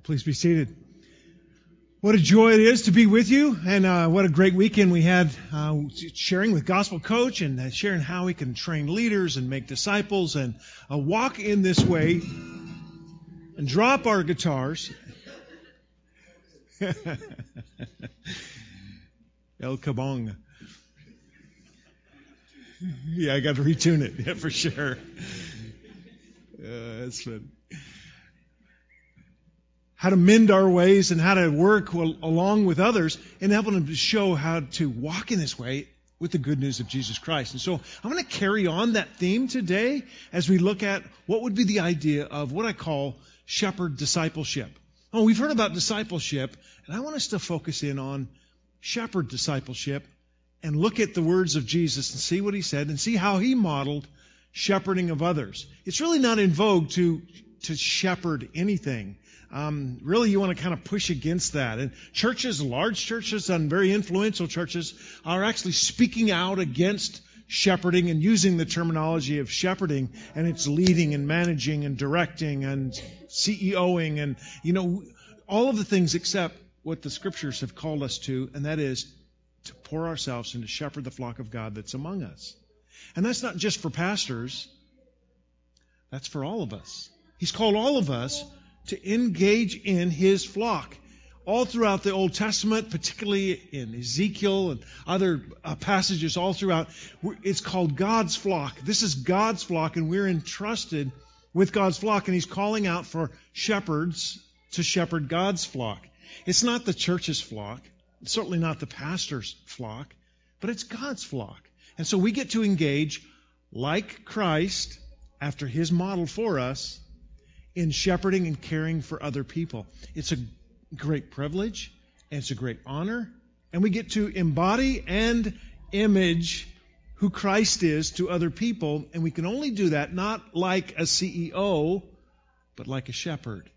Well, please be seated. What a joy it is to be with you, and uh, what a great weekend we had uh, sharing with Gospel Coach and uh, sharing how we can train leaders and make disciples and uh, walk in this way and drop our guitars. El Kabong. Yeah, I got to retune it, yeah, for sure. Uh, that's fun how to mend our ways and how to work along with others and helping them to show how to walk in this way with the good news of Jesus Christ. And so I'm going to carry on that theme today as we look at what would be the idea of what I call shepherd discipleship. Oh, we've heard about discipleship, and I want us to focus in on shepherd discipleship and look at the words of Jesus and see what he said and see how he modeled shepherding of others. It's really not in vogue to to shepherd anything um, really you want to kind of push against that. And churches, large churches and very influential churches, are actually speaking out against shepherding and using the terminology of shepherding, and it's leading and managing and directing and CEOing and you know all of the things except what the scriptures have called us to, and that is to pour ourselves and to shepherd the flock of God that's among us. And that's not just for pastors. That's for all of us. He's called all of us to engage in his flock. All throughout the Old Testament, particularly in Ezekiel and other uh, passages all throughout, it's called God's flock. This is God's flock, and we're entrusted with God's flock, and He's calling out for shepherds to shepherd God's flock. It's not the church's flock, it's certainly not the pastor's flock, but it's God's flock. And so we get to engage like Christ after His model for us in shepherding and caring for other people. It's a great privilege, and it's a great honor, and we get to embody and image who Christ is to other people, and we can only do that not like a CEO, but like a shepherd.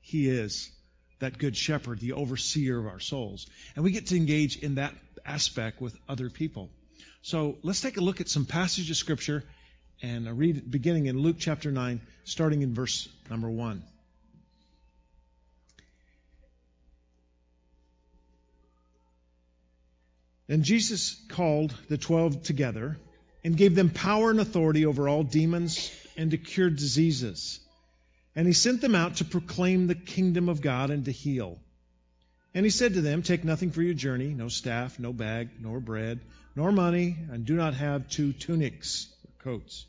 He is that good shepherd, the overseer of our souls. And we get to engage in that aspect with other people. So let's take a look at some passages of Scripture and I read beginning in Luke chapter 9, starting in verse number 1. Then Jesus called the twelve together and gave them power and authority over all demons and to cure diseases. And he sent them out to proclaim the kingdom of God and to heal. And he said to them, Take nothing for your journey, no staff, no bag, nor bread, nor money, and do not have two tunics coats.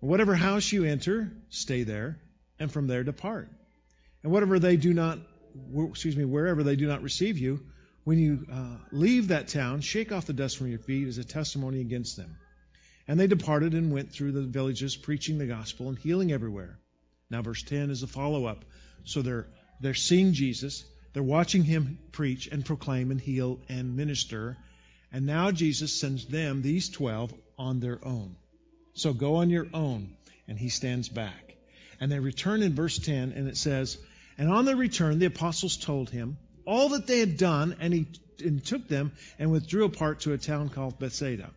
Whatever house you enter, stay there, and from there depart. And whatever they do not, excuse me, wherever they do not receive you, when you uh, leave that town, shake off the dust from your feet as a testimony against them. And they departed and went through the villages, preaching the gospel and healing everywhere. Now, verse 10 is a follow up. So they're, they're seeing Jesus, they're watching him preach and proclaim and heal and minister. And now Jesus sends them, these 12, on their own. So go on your own. And he stands back. And they return in verse 10, and it says, And on their return, the apostles told him all that they had done, and he and took them and withdrew apart to a town called Bethsaida.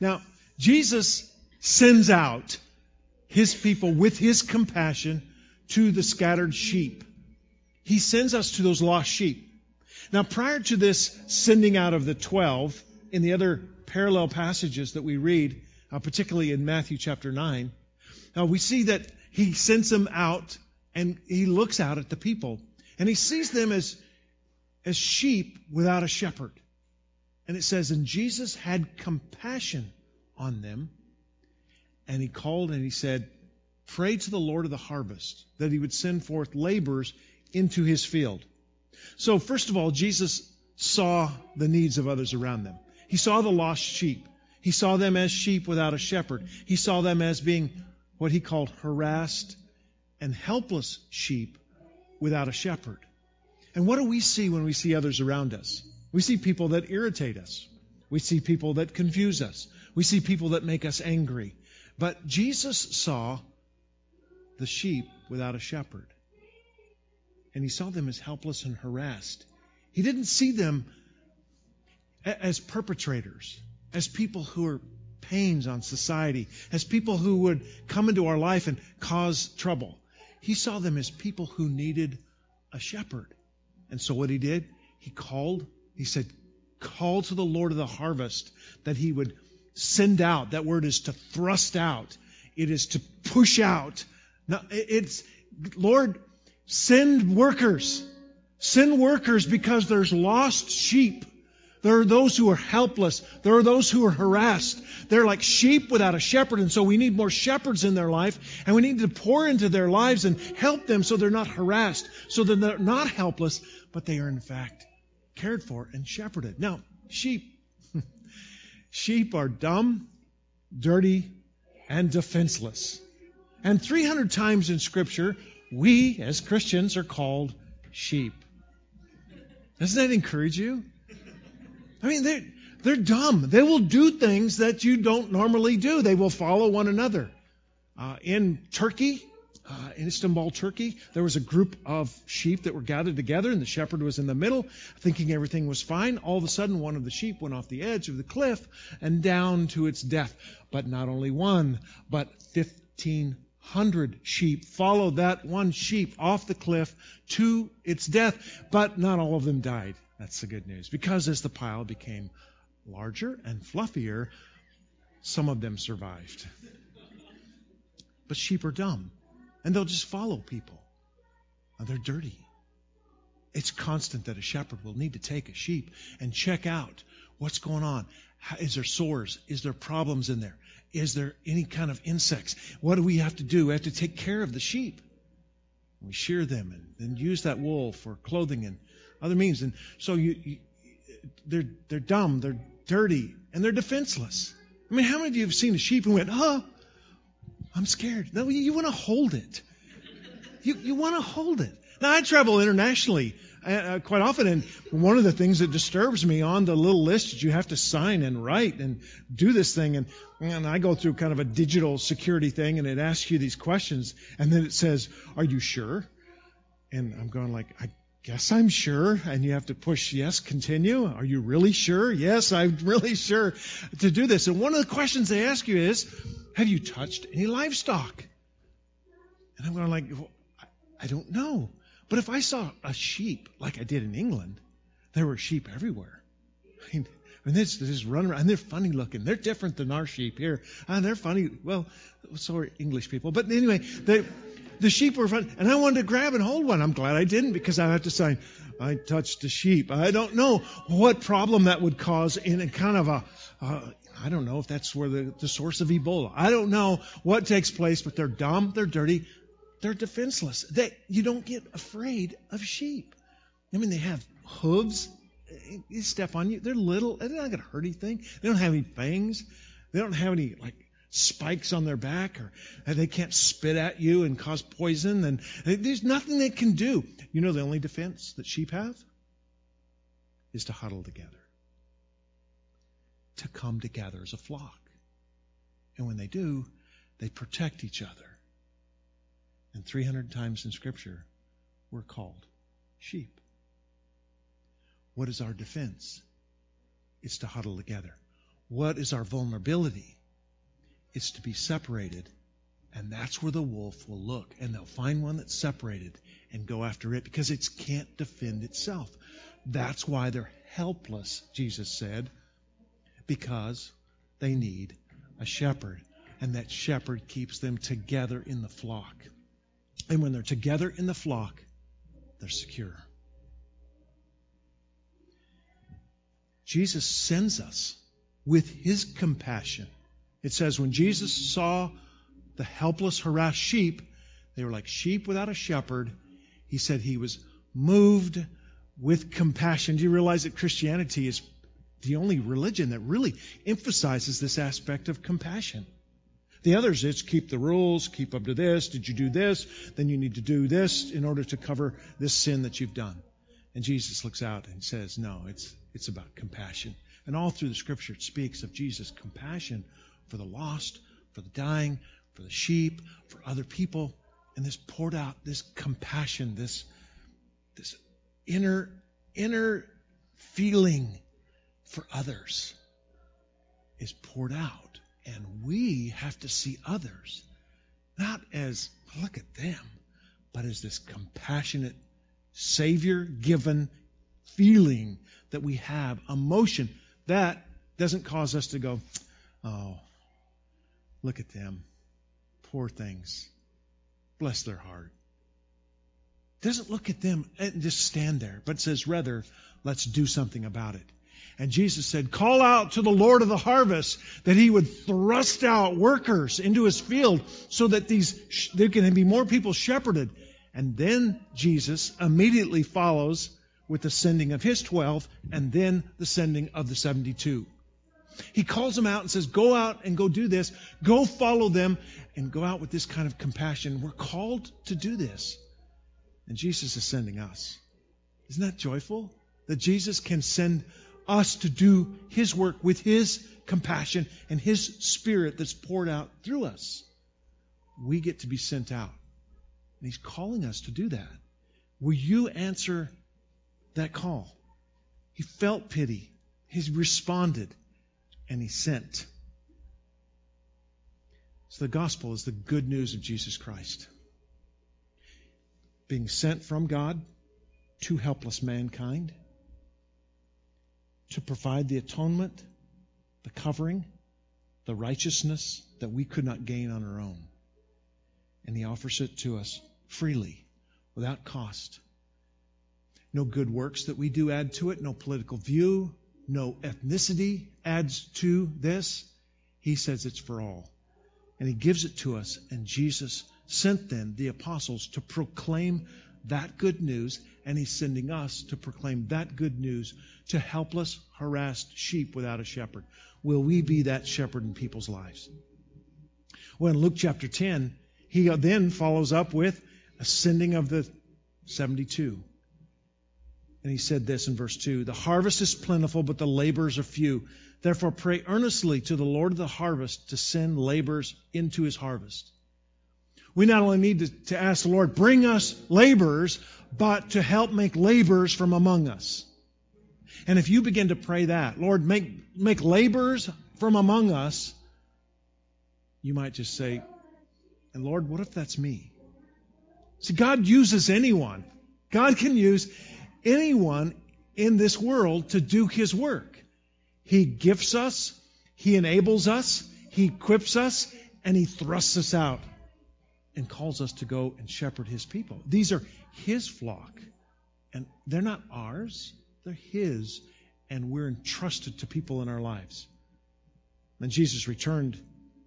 Now, Jesus sends out his people with his compassion to the scattered sheep. He sends us to those lost sheep. Now, prior to this sending out of the twelve, in the other parallel passages that we read, uh, particularly in Matthew chapter 9, uh, we see that he sends them out and he looks out at the people and he sees them as, as sheep without a shepherd. And it says, And Jesus had compassion on them and he called and he said, Pray to the Lord of the harvest that he would send forth laborers into his field. So, first of all, Jesus saw the needs of others around them. He saw the lost sheep. He saw them as sheep without a shepherd. He saw them as being what he called harassed and helpless sheep without a shepherd. And what do we see when we see others around us? We see people that irritate us. We see people that confuse us. We see people that make us angry. But Jesus saw the sheep without a shepherd. And he saw them as helpless and harassed. He didn't see them as perpetrators as people who are pains on society, as people who would come into our life and cause trouble. He saw them as people who needed a shepherd. And so what he did, he called, he said, call to the Lord of the harvest that he would send out. That word is to thrust out. It is to push out. Now, it's, Lord, send workers. Send workers because there's lost sheep. There are those who are helpless. There are those who are harassed. They're like sheep without a shepherd, and so we need more shepherds in their life, and we need to pour into their lives and help them so they're not harassed, so that they're not helpless, but they are in fact cared for and shepherded. Now, sheep. sheep are dumb, dirty, and defenseless. And 300 times in Scripture, we as Christians are called sheep. Doesn't that encourage you? I mean, they're, they're dumb. They will do things that you don't normally do. They will follow one another. Uh, in Turkey, uh, in Istanbul, Turkey, there was a group of sheep that were gathered together, and the shepherd was in the middle, thinking everything was fine. All of a sudden, one of the sheep went off the edge of the cliff and down to its death. But not only one, but 1,500 sheep followed that one sheep off the cliff to its death, but not all of them died. That's the good news. Because as the pile became larger and fluffier, some of them survived. But sheep are dumb, and they'll just follow people. And they're dirty. It's constant that a shepherd will need to take a sheep and check out what's going on. Is there sores? Is there problems in there? Is there any kind of insects? What do we have to do? We have to take care of the sheep. We shear them and then use that wool for clothing and other means. And so you, you, they're, they're dumb, they're dirty, and they're defenseless. I mean, how many of you have seen a sheep and went, huh, I'm scared? No, you, you want to hold it. You, you want to hold it. Now, I travel internationally uh, uh, quite often, and one of the things that disturbs me on the little list is you have to sign and write and do this thing, and, and I go through kind of a digital security thing, and it asks you these questions, and then it says, "Are you sure?" And I'm going like, I Guess I'm sure. And you have to push yes, continue. Are you really sure? Yes, I'm really sure to do this. And one of the questions they ask you is, have you touched any livestock? And I'm going like, well, I don't know. But if I saw a sheep like I did in England, there were sheep everywhere. I mean, and they just run around, and they're funny looking. They're different than our sheep here. And they're funny. Well, so are English people. But anyway, they, the sheep were fun, and I wanted to grab and hold one. I'm glad I didn't because I have to say, I touched a sheep. I don't know what problem that would cause in a kind of a, uh, I don't know if that's where the, the source of Ebola. I don't know what takes place, but they're dumb, they're dirty, they're defenseless. They, you don't get afraid of sheep. I mean, they have hooves. You step on you. They're little. They're not going to hurt anything. They don't have any fangs. They don't have any like spikes on their back or uh, they can't spit at you and cause poison and there's nothing they can do. You know the only defense that sheep have is to huddle together. To come together as a flock. And when they do, they protect each other. And 300 times in scripture we're called sheep. What is our defense? It's to huddle together. What is our vulnerability? It's to be separated. And that's where the wolf will look. And they'll find one that's separated and go after it because it can't defend itself. That's why they're helpless, Jesus said, because they need a shepherd. And that shepherd keeps them together in the flock. And when they're together in the flock, they're secure. Jesus sends us with his compassion it says, when Jesus saw the helpless, harassed sheep, they were like sheep without a shepherd. He said he was moved with compassion. Do you realize that Christianity is the only religion that really emphasizes this aspect of compassion? The others, it's keep the rules, keep up to this. Did you do this? Then you need to do this in order to cover this sin that you've done. And Jesus looks out and says, no, it's, it's about compassion. And all through the scripture, it speaks of Jesus' compassion for the lost, for the dying, for the sheep, for other people. And this poured out this compassion, this, this inner, inner feeling for others is poured out. And we have to see others not as, look at them, but as this compassionate Savior given feeling that we have, emotion. That doesn't cause us to go, oh, look at them. Poor things. Bless their heart. Doesn't look at them and just stand there, but says, rather, let's do something about it. And Jesus said, Call out to the Lord of the harvest that he would thrust out workers into his field so that these, there can be more people shepherded. And then Jesus immediately follows with the sending of his 12 and then the sending of the 72. He calls them out and says, Go out and go do this. Go follow them and go out with this kind of compassion. We're called to do this. And Jesus is sending us. Isn't that joyful? That Jesus can send us to do His work with His compassion and His Spirit that's poured out through us. We get to be sent out. And He's calling us to do that. Will you answer that call? He felt pity. He responded and he sent. So the gospel is the good news of Jesus Christ. Being sent from God to helpless mankind to provide the atonement, the covering, the righteousness that we could not gain on our own. And He offers it to us freely, without cost. No good works that we do add to it, no political view, no ethnicity adds to this. He says it's for all. And He gives it to us, and Jesus sent then the apostles to proclaim that good news, and He's sending us to proclaim that good news to helpless, harassed sheep without a shepherd. Will we be that shepherd in people's lives? Well, in Luke chapter 10, he then follows up with a sending of the 72. And he said this in verse 2 The harvest is plentiful, but the laborers are few. Therefore, pray earnestly to the Lord of the harvest to send laborers into his harvest. We not only need to, to ask the Lord, bring us laborers, but to help make laborers from among us. And if you begin to pray that, Lord, make, make laborers from among us, you might just say, and Lord, what if that's me? See, God uses anyone. God can use anyone in this world to do His work. He gifts us, He enables us, He equips us, and He thrusts us out and calls us to go and shepherd His people. These are His flock, and they're not ours, they're His, and we're entrusted to people in our lives. When Jesus returned,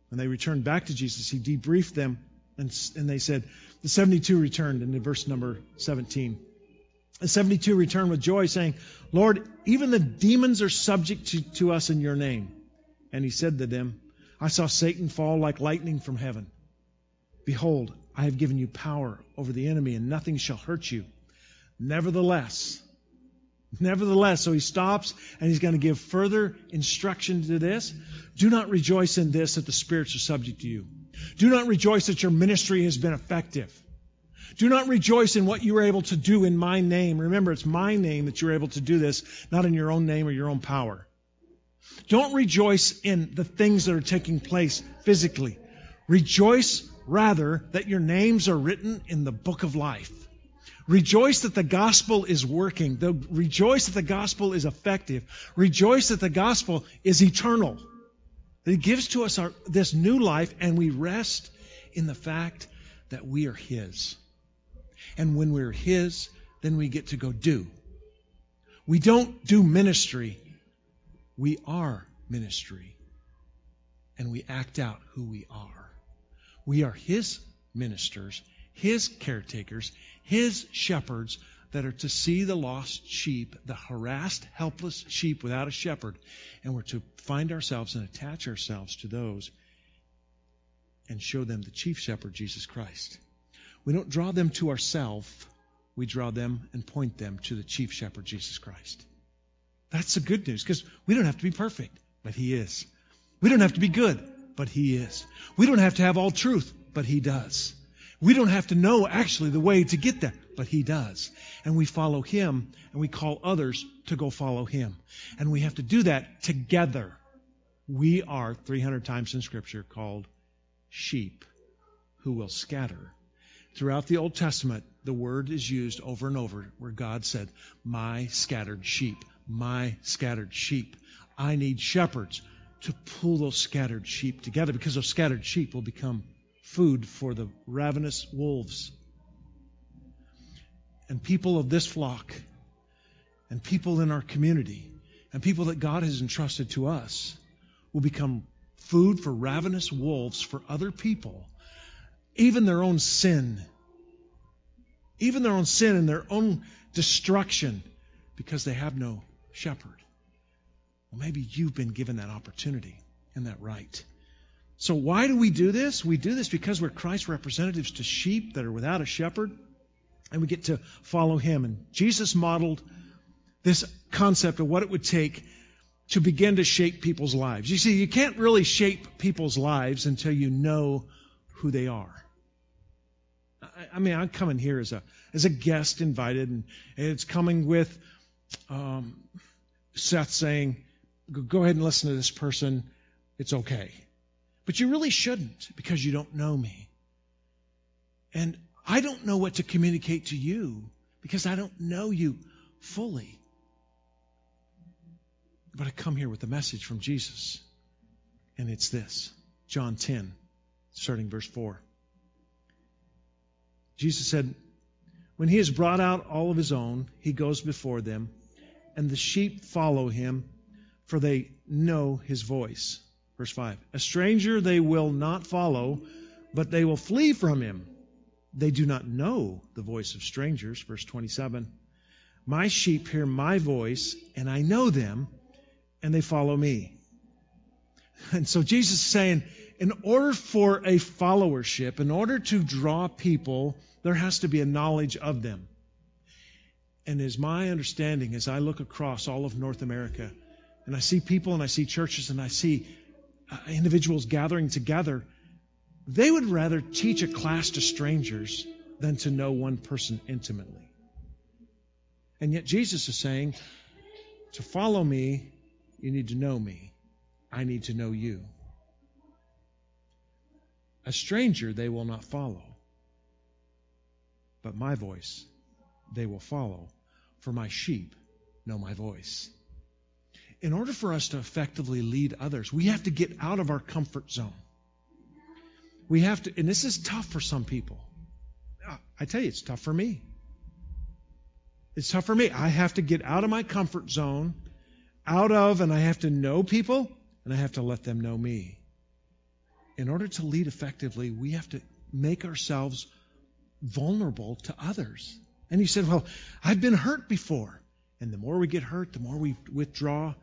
when they returned back to Jesus, He debriefed them, and, and they said, The 72 returned, and in verse number 17. The 72 returned with joy, saying, Lord, even the demons are subject to, to us in your name. And he said to them, I saw Satan fall like lightning from heaven. Behold, I have given you power over the enemy, and nothing shall hurt you. Nevertheless, nevertheless, so he stops and he's going to give further instruction to this. Do not rejoice in this that the spirits are subject to you. Do not rejoice that your ministry has been effective. Do not rejoice in what you were able to do in my name. Remember, it's my name that you're able to do this, not in your own name or your own power. Don't rejoice in the things that are taking place physically. Rejoice rather that your names are written in the book of life. Rejoice that the gospel is working. Rejoice that the gospel is effective. Rejoice that the gospel is eternal. That it gives to us our, this new life, and we rest in the fact that we are His. And when we're His, then we get to go do. We don't do ministry, we are ministry. And we act out who we are. We are His ministers, His caretakers, His shepherds that are to see the lost sheep, the harassed, helpless sheep without a shepherd, and we're to find ourselves and attach ourselves to those and show them the chief shepherd, Jesus Christ. We don't draw them to ourselves, we draw them and point them to the chief shepherd, Jesus Christ. That's the good news because we don't have to be perfect, but He is. We don't have to be good, but He is. We don't have to have all truth, but He does. We don't have to know actually the way to get there, but He does. And we follow Him and we call others to go follow Him. And we have to do that together. We are 300 times in Scripture called sheep who will scatter. Throughout the Old Testament, the word is used over and over where God said, My scattered sheep, my scattered sheep. I need shepherds to pull those scattered sheep together because those scattered sheep will become food for the ravenous wolves. And people of this flock, and people in our community, and people that God has entrusted to us will become food for ravenous wolves for other people, even their own sin, even their own sin and their own destruction because they have no shepherd. Well, maybe you've been given that opportunity and that right. So, why do we do this? We do this because we're Christ's representatives to sheep that are without a shepherd, and we get to follow him. And Jesus modeled this concept of what it would take to begin to shape people's lives. You see, you can't really shape people's lives until you know who they are. I, mean, I'm coming here as a as a guest invited, and it's coming with um, Seth saying, "Go ahead and listen to this person. It's okay." But you really shouldn't because you don't know me. And I don't know what to communicate to you because I don't know you fully. But I come here with a message from Jesus. And it's this John 10, starting verse 4. Jesus said, When he has brought out all of his own, he goes before them, and the sheep follow him, for they know his voice. Verse 5 A stranger they will not follow, but they will flee from him. They do not know the voice of strangers. Verse 27 My sheep hear my voice, and I know them, and they follow me. And so Jesus is saying, in order for a followership, in order to draw people, there has to be a knowledge of them. And as my understanding, as I look across all of North America, and I see people and I see churches and I see uh, individuals gathering together, they would rather teach a class to strangers than to know one person intimately. And yet Jesus is saying, to follow me, you need to know me. I need to know you. A stranger they will not follow, but my voice they will follow, for my sheep know my voice in order for us to effectively lead others, we have to get out of our comfort zone. We have to, and this is tough for some people. I tell you, it's tough for me. It's tough for me. I have to get out of my comfort zone, out of, and I have to know people, and I have to let them know me. In order to lead effectively, we have to make ourselves vulnerable to others. And he said, Well, I've been hurt before. And the more we get hurt, the more we withdraw,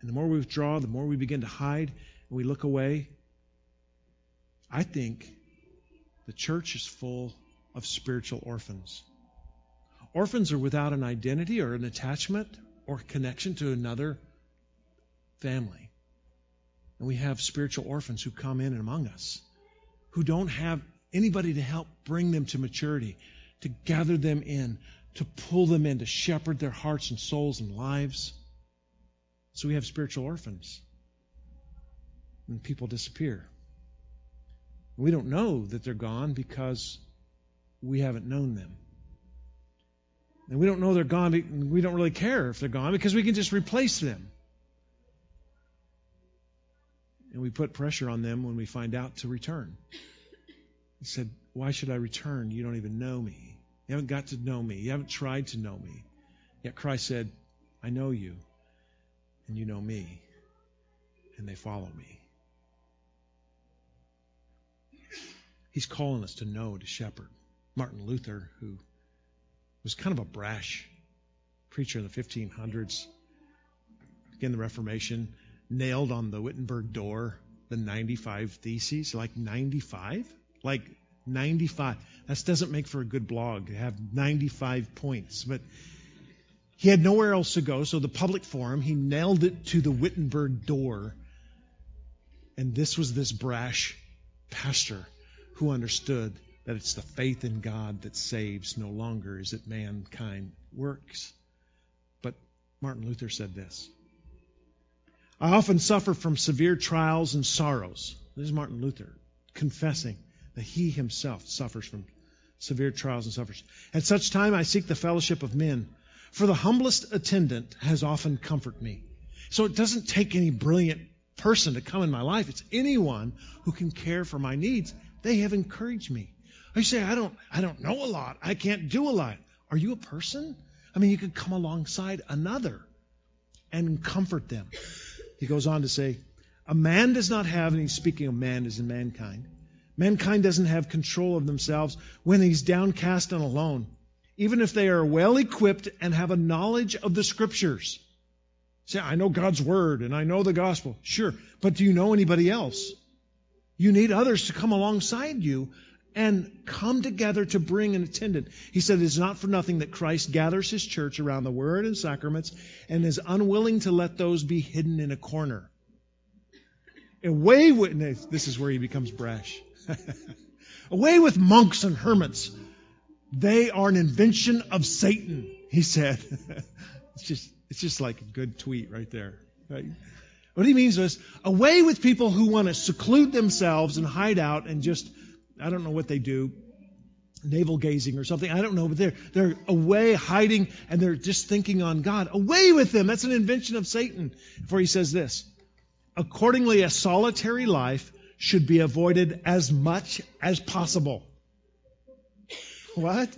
and the more we withdraw, the more we begin to hide and we look away. I think the church is full of spiritual orphans. Orphans are without an identity or an attachment or connection to another family. And we have spiritual orphans who come in and among us who don't have anybody to help bring them to maturity, to gather them in, to pull them in, to shepherd their hearts and souls and lives. So we have spiritual orphans. And people disappear. We don't know that they're gone because we haven't known them. And we don't know they're gone. We don't really care if they're gone because we can just replace them. And we put pressure on them when we find out to return. He said, Why should I return? You don't even know me. You haven't got to know me. You haven't tried to know me. Yet Christ said, I know you and you know me, and they follow me. He's calling us to know, to shepherd. Martin Luther, who was kind of a brash preacher in the 1500s, began the Reformation, nailed on the Wittenberg door the 95 Theses. Like 95? Like 95. That doesn't make for a good blog to have 95 points. But he had nowhere else to go, so the public forum, he nailed it to the Wittenberg door. And this was this brash pastor who understood that it's the faith in God that saves, no longer is it mankind works. But Martin Luther said this I often suffer from severe trials and sorrows. This is Martin Luther confessing that he himself suffers from severe trials and sufferings. At such time I seek the fellowship of men, for the humblest attendant has often comforted me. So it doesn't take any brilliant person to come in my life. It's anyone who can care for my needs. They have encouraged me. I say, I don't, I don't know a lot. I can't do a lot. Are you a person? I mean, you could come alongside another and comfort them. He goes on to say, a man does not have, and he's speaking of man as in mankind, mankind doesn't have control of themselves when he's downcast and alone, even if they are well equipped and have a knowledge of the scriptures. Say, I know God's word and I know the gospel. Sure, but do you know anybody else? You need others to come alongside you and come together to bring an attendant. He said, It's not for nothing that Christ gathers his church around the word and sacraments and is unwilling to let those be hidden in a corner. Away with, this is where he becomes brash. Away with monks and hermits. They are an invention of Satan, he said. it's just, it's just like a good tweet right there. Right? What he means is away with people who want to seclude themselves and hide out and just I don't know what they do, navel gazing or something. I don't know, but they're, they're away hiding and they're just thinking on God. Away with them. That's an invention of Satan. For he says this Accordingly, a solitary life should be avoided as much as possible. What?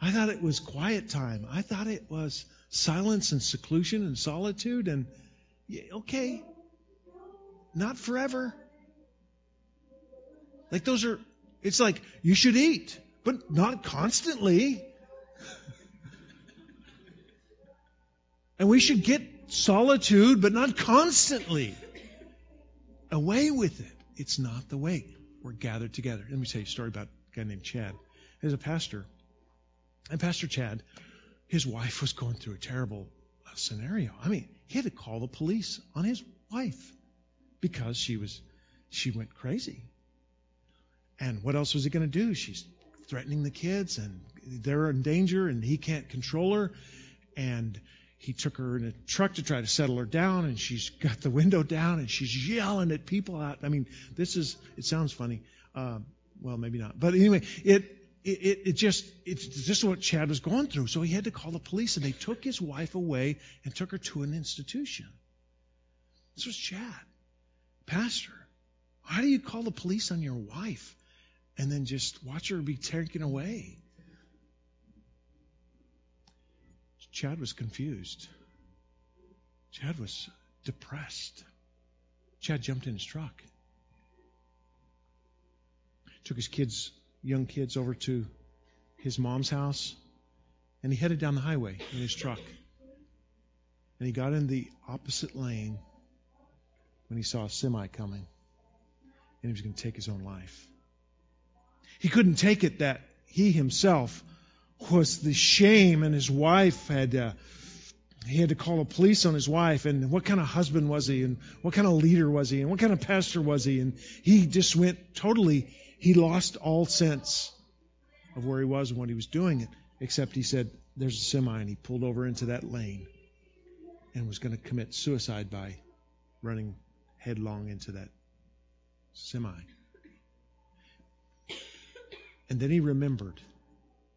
I thought it was quiet time. I thought it was silence and seclusion and solitude and okay, not forever. Like those are it's like you should eat, but not constantly. and we should get solitude, but not constantly. Away with it. It's not the way. We're gathered together. Let me tell you a story about a guy named Chad. He's a pastor. And Pastor Chad, his wife was going through a terrible uh, scenario. I mean, he had to call the police on his wife because she was she went crazy. And what else was he going to do? She's threatening the kids, and they're in danger, and he can't control her. And he took her in a truck to try to settle her down, and she's got the window down, and she's yelling at people out. I mean, this is, it sounds funny. Uh, well, maybe not. But anyway, it, it, it just, it's just what Chad was going through. So he had to call the police, and they took his wife away and took her to an institution. This was Chad, pastor. How do you call the police on your wife? And then just watch her be taken away. Chad was confused. Chad was depressed. Chad jumped in his truck. Took his kids, young kids, over to his mom's house, and he headed down the highway in his truck. And he got in the opposite lane when he saw a semi coming, and he was going to take his own life. He couldn't take it that he himself was the shame and his wife had uh, he had to call the police on his wife. And what kind of husband was he? And what kind of leader was he? And what kind of pastor was he? And he just went totally he lost all sense of where he was and what he was doing it except he said there's a semi and he pulled over into that lane and was going to commit suicide by running headlong into that semi and then he remembered.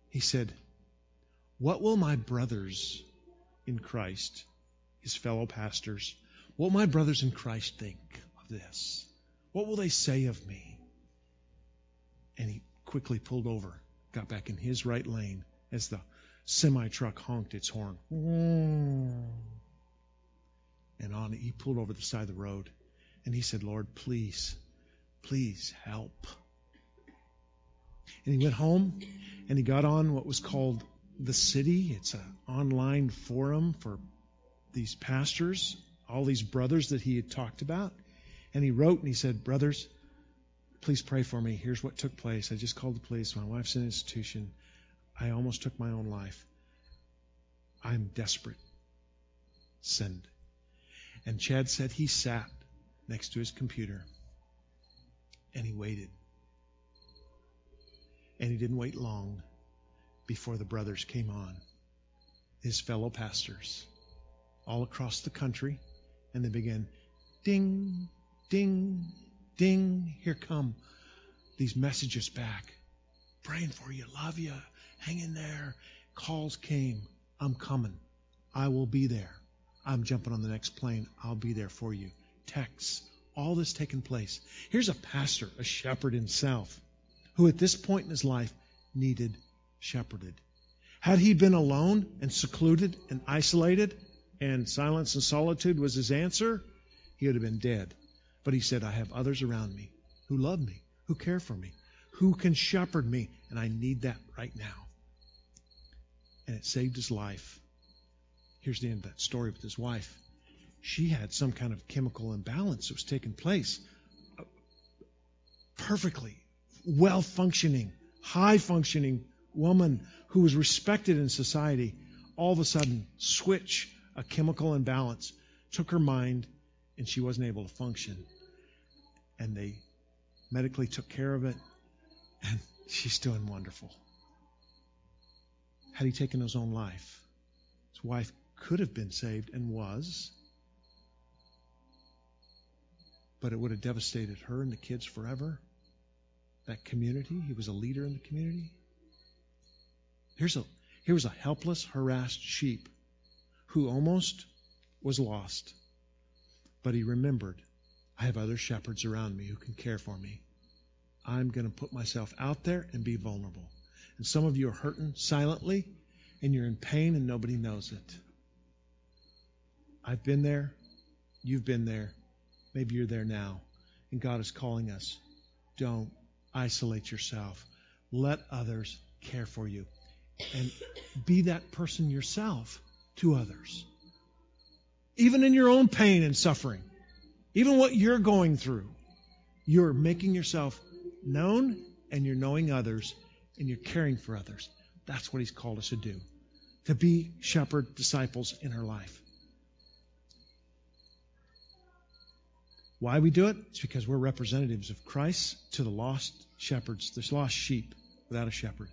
He said, What will my brothers in Christ, his fellow pastors, what will my brothers in Christ think of this? What will they say of me? And he quickly pulled over, got back in his right lane as the semi truck honked its horn. Mm. And on he pulled over the side of the road and he said, Lord, please, please help. And he went home and he got on what was called The City. It's an online forum for these pastors, all these brothers that he had talked about. And he wrote and he said, Brothers, please pray for me. Here's what took place. I just called the police. My wife's in an institution. I almost took my own life. I'm desperate. Send. And Chad said he sat next to his computer and he waited. And he didn't wait long before the brothers came on, his fellow pastors, all across the country, and they began ding, ding, ding, here come these messages back. praying for you. Love you. Hang in there. Calls came. I'm coming. I will be there. I'm jumping on the next plane. I'll be there for you. Texts. All this taking place. Here's a pastor, a shepherd himself, who at this point in his life needed shepherded. Had he been alone and secluded and isolated, and silence and solitude was his answer, he would have been dead. But he said, I have others around me who love me, who care for me, who can shepherd me, and I need that right now. And it saved his life. Here's the end of that story with his wife. She had some kind of chemical imbalance that was taking place. Uh, perfectly well functioning, high functioning woman who was respected in society, all of a sudden switch a chemical imbalance, took her mind, and she wasn't able to function. And they medically took care of it, and she's doing wonderful. Had he taken his own life, his wife could have been saved and was, but it would have devastated her and the kids forever. That community, he was a leader in the community. Here's a, here was a helpless, harassed sheep who almost was lost. But he remembered, I have other shepherds around me who can care for me. I'm going to put myself out there and be vulnerable. And some of you are hurting silently, and you're in pain, and nobody knows it. I've been there. You've been there. Maybe you're there now. And God is calling us. Don't isolate yourself. Let others care for you. And be that person yourself to others. Even in your own pain and suffering, even what you're going through, you're making yourself known and you're knowing others and you're caring for others. That's what He's called us to do to be shepherd disciples in our life. Why we do it? It's because we're representatives of Christ to the lost shepherds, the lost sheep without a shepherd.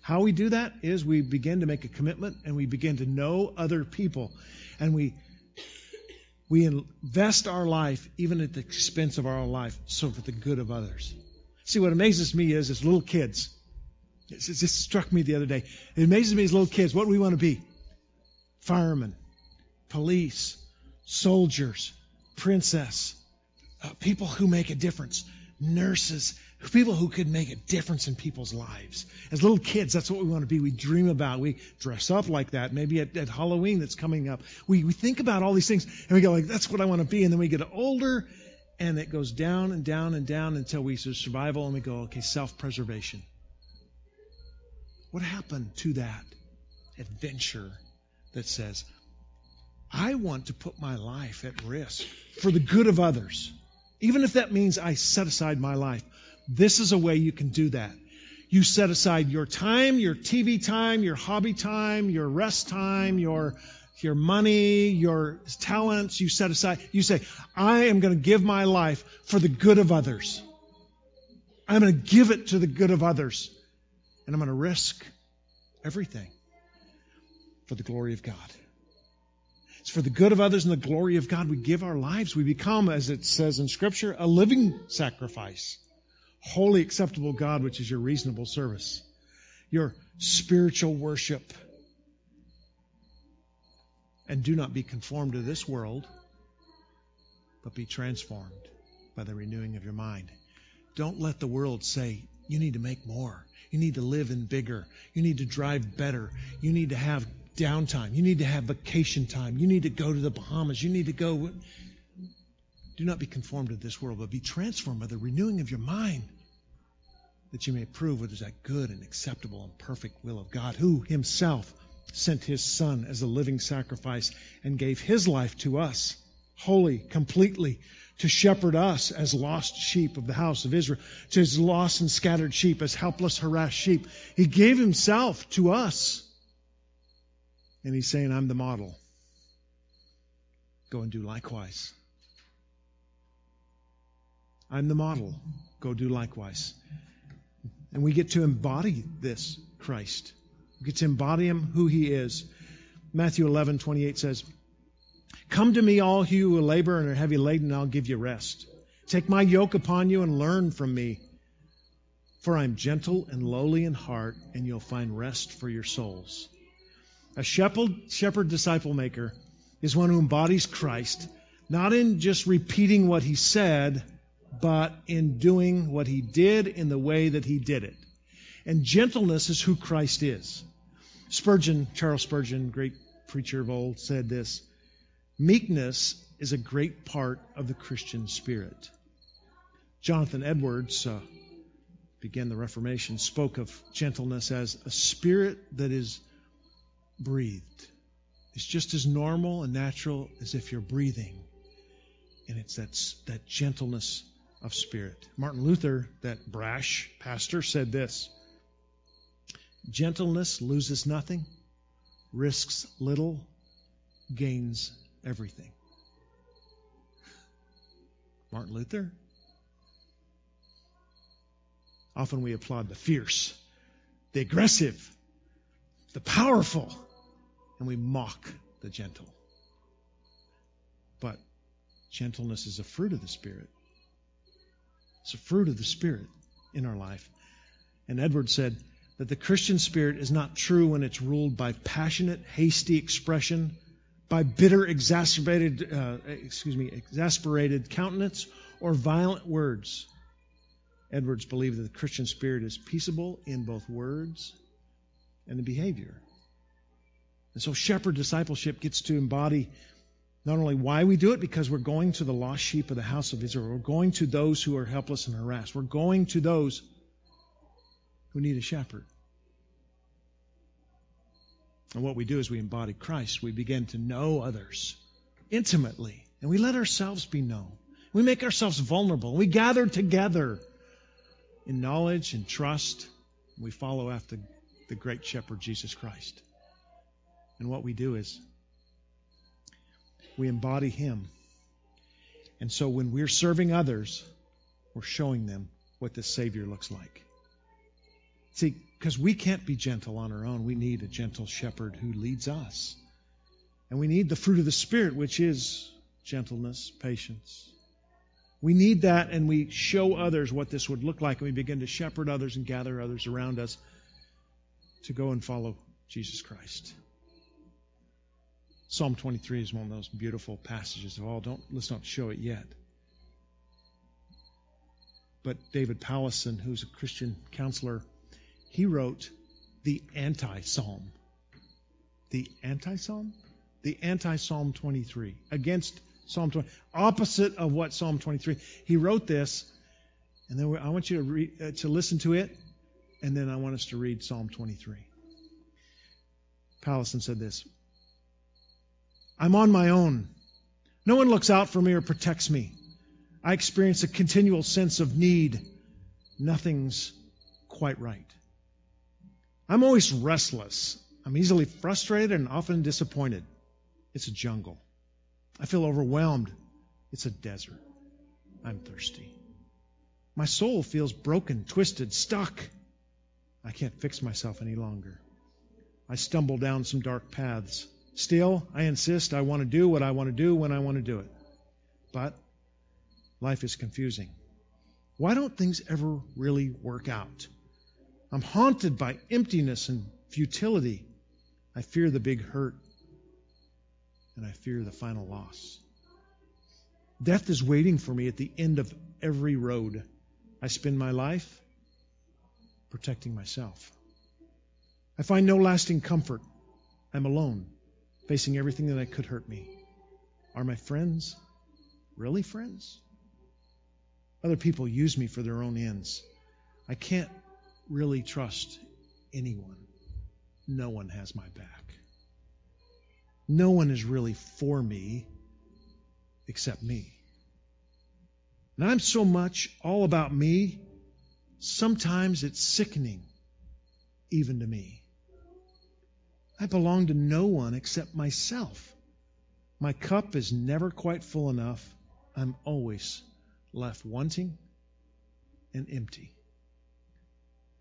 How we do that is we begin to make a commitment and we begin to know other people. And we we invest our life even at the expense of our own life, so for the good of others. See, what amazes me is as little kids. It just struck me the other day. It amazes me as little kids. What we want to be? Firemen, police, soldiers, princess, uh, people who make a difference, nurses, people who could make a difference in people's lives. As little kids, that's what we want to be. We dream about. We dress up like that. Maybe at, at Halloween that's coming up. We, we think about all these things and we go like, that's what I want to be. And then we get older and it goes down and down and down until we of survival and we go, okay, self-preservation. What happened to that adventure that says, I want to put my life at risk for the good of others? Even if that means I set aside my life. This is a way you can do that. You set aside your time, your TV time, your hobby time, your rest time, your your money, your talents, you set aside. You say, I am going to give my life for the good of others. I'm going to give it to the good of others. And I'm going to risk everything for the glory of God. It's for the good of others and the glory of God. We give our lives. We become, as it says in Scripture, a living sacrifice holy, acceptable God, which is your reasonable service, your spiritual worship. And do not be conformed to this world, but be transformed by the renewing of your mind. Don't let the world say, you need to make more. You need to live in bigger. You need to drive better. You need to have downtime. You need to have vacation time. You need to go to the Bahamas. You need to go. Do not be conformed to this world, but be transformed by the renewing of your mind, that you may prove what is that good and acceptable and perfect will of God, who himself sent his Son as a living sacrifice and gave his life to us, wholly, completely, to shepherd us as lost sheep of the house of Israel, to his lost and scattered sheep, as helpless, harassed sheep. He gave himself to us. And he's saying, I'm the model. Go and do likewise. I'm the model. Go do likewise. And we get to embody this Christ. We get to embody him who he is. Matthew 11, 28 says, Come to me, all you who labor and are heavy laden, and I'll give you rest. Take my yoke upon you and learn from me. For I'm gentle and lowly in heart, and you'll find rest for your souls. A shepherd, shepherd disciple maker is one who embodies Christ, not in just repeating what he said, but in doing what he did in the way that he did it. And gentleness is who Christ is. Spurgeon, Charles Spurgeon, great preacher of old, said this Meekness is a great part of the Christian spirit. Jonathan Edwards, uh, began the Reformation, spoke of gentleness as a spirit that is breathed. It's just as normal and natural as if you're breathing. And it's that, that gentleness of spirit. Martin Luther, that brash pastor, said this Gentleness loses nothing, risks little, gains everything. Martin Luther, Often we applaud the fierce, the aggressive, the powerful, and we mock the gentle. But gentleness is a fruit of the Spirit. It's a fruit of the Spirit in our life. And Edward said that the Christian spirit is not true when it's ruled by passionate, hasty expression, by bitter, exacerbated, uh, excuse me, exasperated countenance, or violent words. Edwards believed that the Christian spirit is peaceable in both words and in behavior. And so shepherd discipleship gets to embody not only why we do it, because we're going to the lost sheep of the house of Israel. We're going to those who are helpless and harassed. We're going to those who need a shepherd. And what we do is we embody Christ. We begin to know others intimately, and we let ourselves be known. We make ourselves vulnerable. We gather together in knowledge and trust. We follow after the great shepherd, Jesus Christ. And what we do is we embody him. And so when we're serving others, we're showing them what the Savior looks like. See, because we can't be gentle on our own. We need a gentle shepherd who leads us. And we need the fruit of the Spirit, which is gentleness, patience, we need that, and we show others what this would look like, and we begin to shepherd others and gather others around us to go and follow Jesus Christ. Psalm 23 is one of those beautiful passages of all. Don't let's not show it yet. But David Powlison, who's a Christian counselor, he wrote the anti-psalm. The anti-psalm? The anti-psalm 23 against Psalm 20, opposite of what Psalm 23. He wrote this, and then I want you to uh, to listen to it, and then I want us to read Psalm 23. Powlison said this I'm on my own. No one looks out for me or protects me. I experience a continual sense of need. Nothing's quite right. I'm always restless. I'm easily frustrated and often disappointed. It's a jungle. I feel overwhelmed. It's a desert. I'm thirsty. My soul feels broken, twisted, stuck. I can't fix myself any longer. I stumble down some dark paths. Still, I insist I want to do what I want to do when I want to do it. But life is confusing. Why don't things ever really work out? I'm haunted by emptiness and futility. I fear the big hurt and I fear the final loss. Death is waiting for me at the end of every road. I spend my life protecting myself. I find no lasting comfort. I'm alone, facing everything that could hurt me. Are my friends really friends? Other people use me for their own ends. I can't really trust anyone. No one has my back. No one is really for me except me. And I'm so much all about me, sometimes it's sickening, even to me. I belong to no one except myself. My cup is never quite full enough. I'm always left wanting and empty.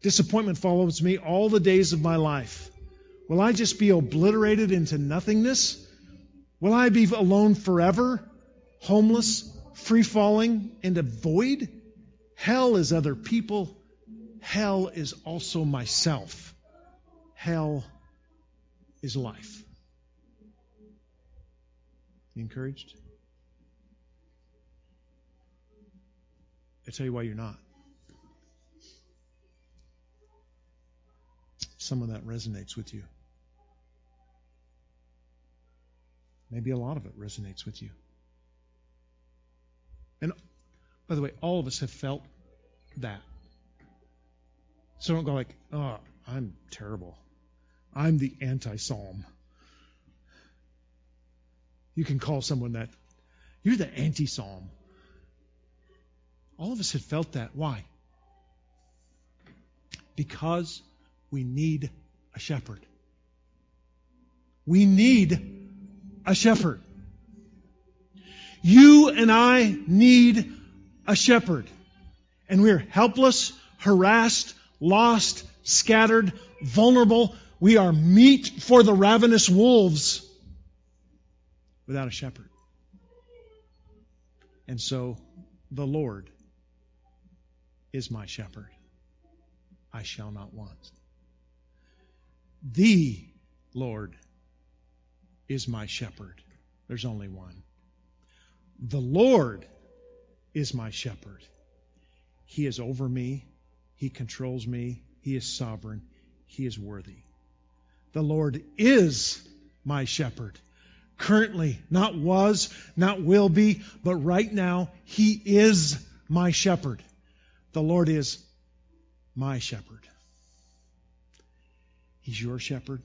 Disappointment follows me all the days of my life. Will I just be obliterated into nothingness? Will I be alone forever, homeless, free falling into void? Hell is other people. hell is also myself. Hell is life. You encouraged? I tell you why you're not. Some of that resonates with you. Maybe a lot of it resonates with you. And by the way, all of us have felt that. So don't go like, oh, I'm terrible. I'm the anti psalm. You can call someone that. You're the anti psalm. All of us have felt that. Why? Because we need a shepherd. We need a shepherd. You and I need a shepherd. And we're helpless, harassed, lost, scattered, vulnerable. We are meat for the ravenous wolves without a shepherd. And so the Lord is my shepherd. I shall not want. The Lord is my shepherd. There's only one. The Lord is my shepherd. He is over me. He controls me. He is sovereign. He is worthy. The Lord is my shepherd. Currently, not was, not will be, but right now, He is my shepherd. The Lord is my shepherd. He's your shepherd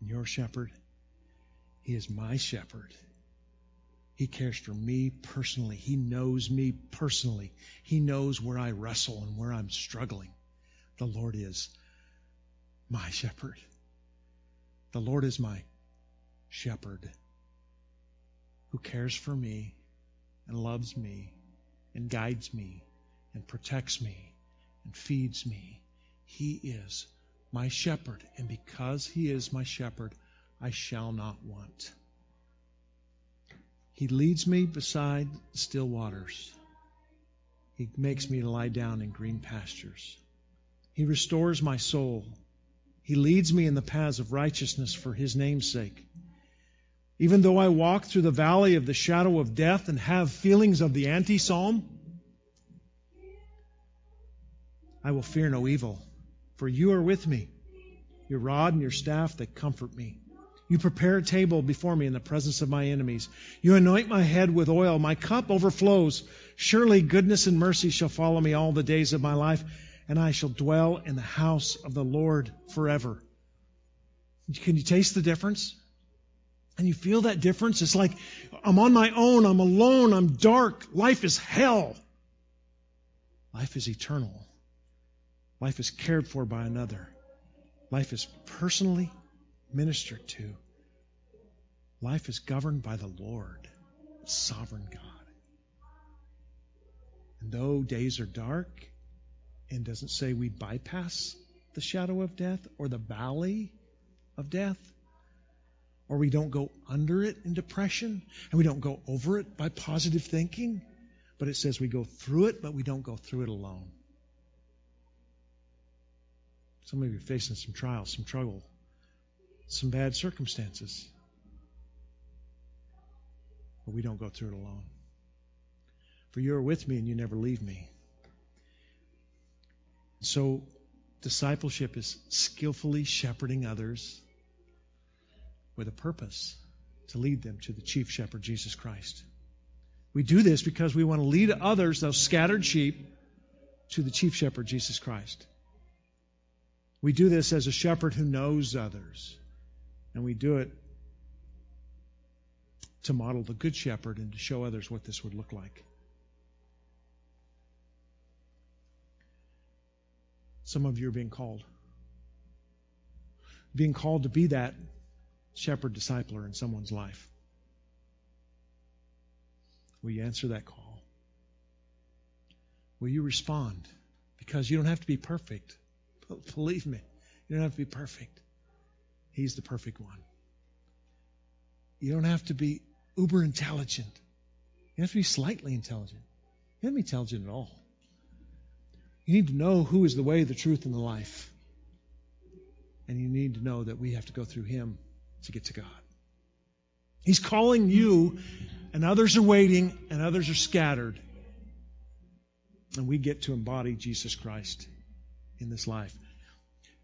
and your shepherd. He is my shepherd. He cares for me personally. He knows me personally. He knows where I wrestle and where I'm struggling. The Lord is my shepherd. The Lord is my shepherd who cares for me and loves me and guides me and protects me and feeds me. He is my shepherd. And because he is my shepherd, I shall not want. He leads me beside still waters. He makes me lie down in green pastures. He restores my soul. He leads me in the paths of righteousness for his name's sake. Even though I walk through the valley of the shadow of death and have feelings of the anti psalm, I will fear no evil, for you are with me. Your rod and your staff, they comfort me. You prepare a table before me in the presence of my enemies. You anoint my head with oil. My cup overflows. Surely goodness and mercy shall follow me all the days of my life, and I shall dwell in the house of the Lord forever. Can you taste the difference? And you feel that difference? It's like I'm on my own, I'm alone, I'm dark. Life is hell. Life is eternal. Life is cared for by another. Life is personally ministered to. Life is governed by the Lord, sovereign God. And though days are dark, and doesn't say we bypass the shadow of death or the valley of death, or we don't go under it in depression, and we don't go over it by positive thinking, but it says we go through it, but we don't go through it alone. Some of you are facing some trials, some trouble, some bad circumstances. But we don't go through it alone. For you are with me and you never leave me. So, discipleship is skillfully shepherding others with a purpose to lead them to the chief shepherd, Jesus Christ. We do this because we want to lead others, those scattered sheep, to the chief shepherd, Jesus Christ. We do this as a shepherd who knows others. And we do it to model the good shepherd and to show others what this would look like. Some of you are being called. Being called to be that shepherd discipler in someone's life. Will you answer that call? Will you respond? Because you don't have to be perfect. Believe me, you don't have to be perfect. He's the perfect one. You don't have to be uber intelligent. You have to be slightly intelligent. You have to be intelligent at all. You need to know who is the way, the truth, and the life. And you need to know that we have to go through Him to get to God. He's calling you, and others are waiting, and others are scattered. And we get to embody Jesus Christ in this life.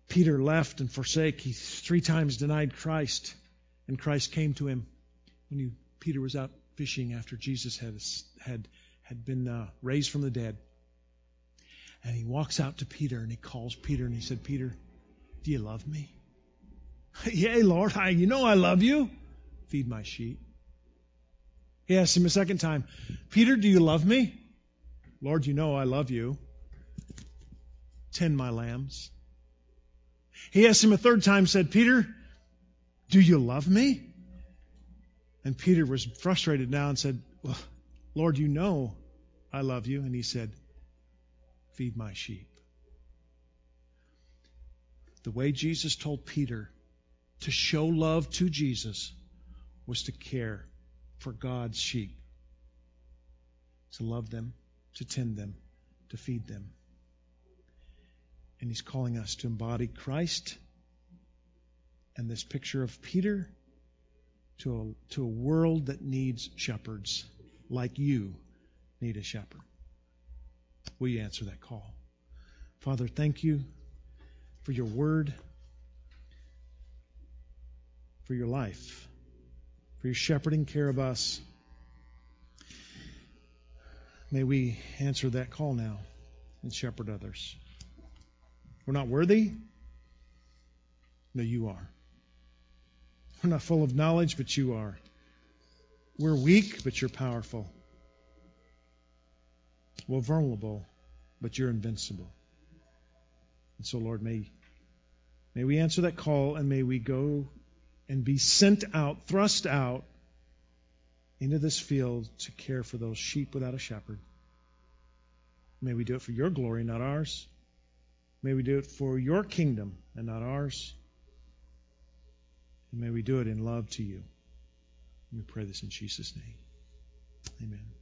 Peter left and forsake. He three times denied Christ, and Christ came to him when he, Peter was out fishing after Jesus had had had been uh, raised from the dead. And he walks out to Peter and he calls Peter and he said, Peter, do you love me? Yea, Lord, I, you know I love you. Feed my sheep. He asked him a second time, Peter, do you love me? Lord, you know I love you. Tend my lambs. He asked him a third time, said, Peter, do you love me? And Peter was frustrated now and said, well, Lord, you know I love you. And he said, Feed my sheep. The way Jesus told Peter to show love to Jesus was to care for God's sheep, to love them, to tend them, to feed them. And he's calling us to embody Christ and this picture of Peter to a, to a world that needs shepherds like you need a shepherd. Will you answer that call? Father, thank you for your word, for your life, for your shepherding care of us. May we answer that call now and shepherd others. We're not worthy. No, you are. We're not full of knowledge, but you are. We're weak, but you're powerful. We're vulnerable, but you're invincible. And so, Lord, may, may we answer that call and may we go and be sent out, thrust out into this field to care for those sheep without a shepherd. May we do it for your glory, not ours. May we do it for your kingdom and not ours. And may we do it in love to you. We pray this in Jesus' name. Amen.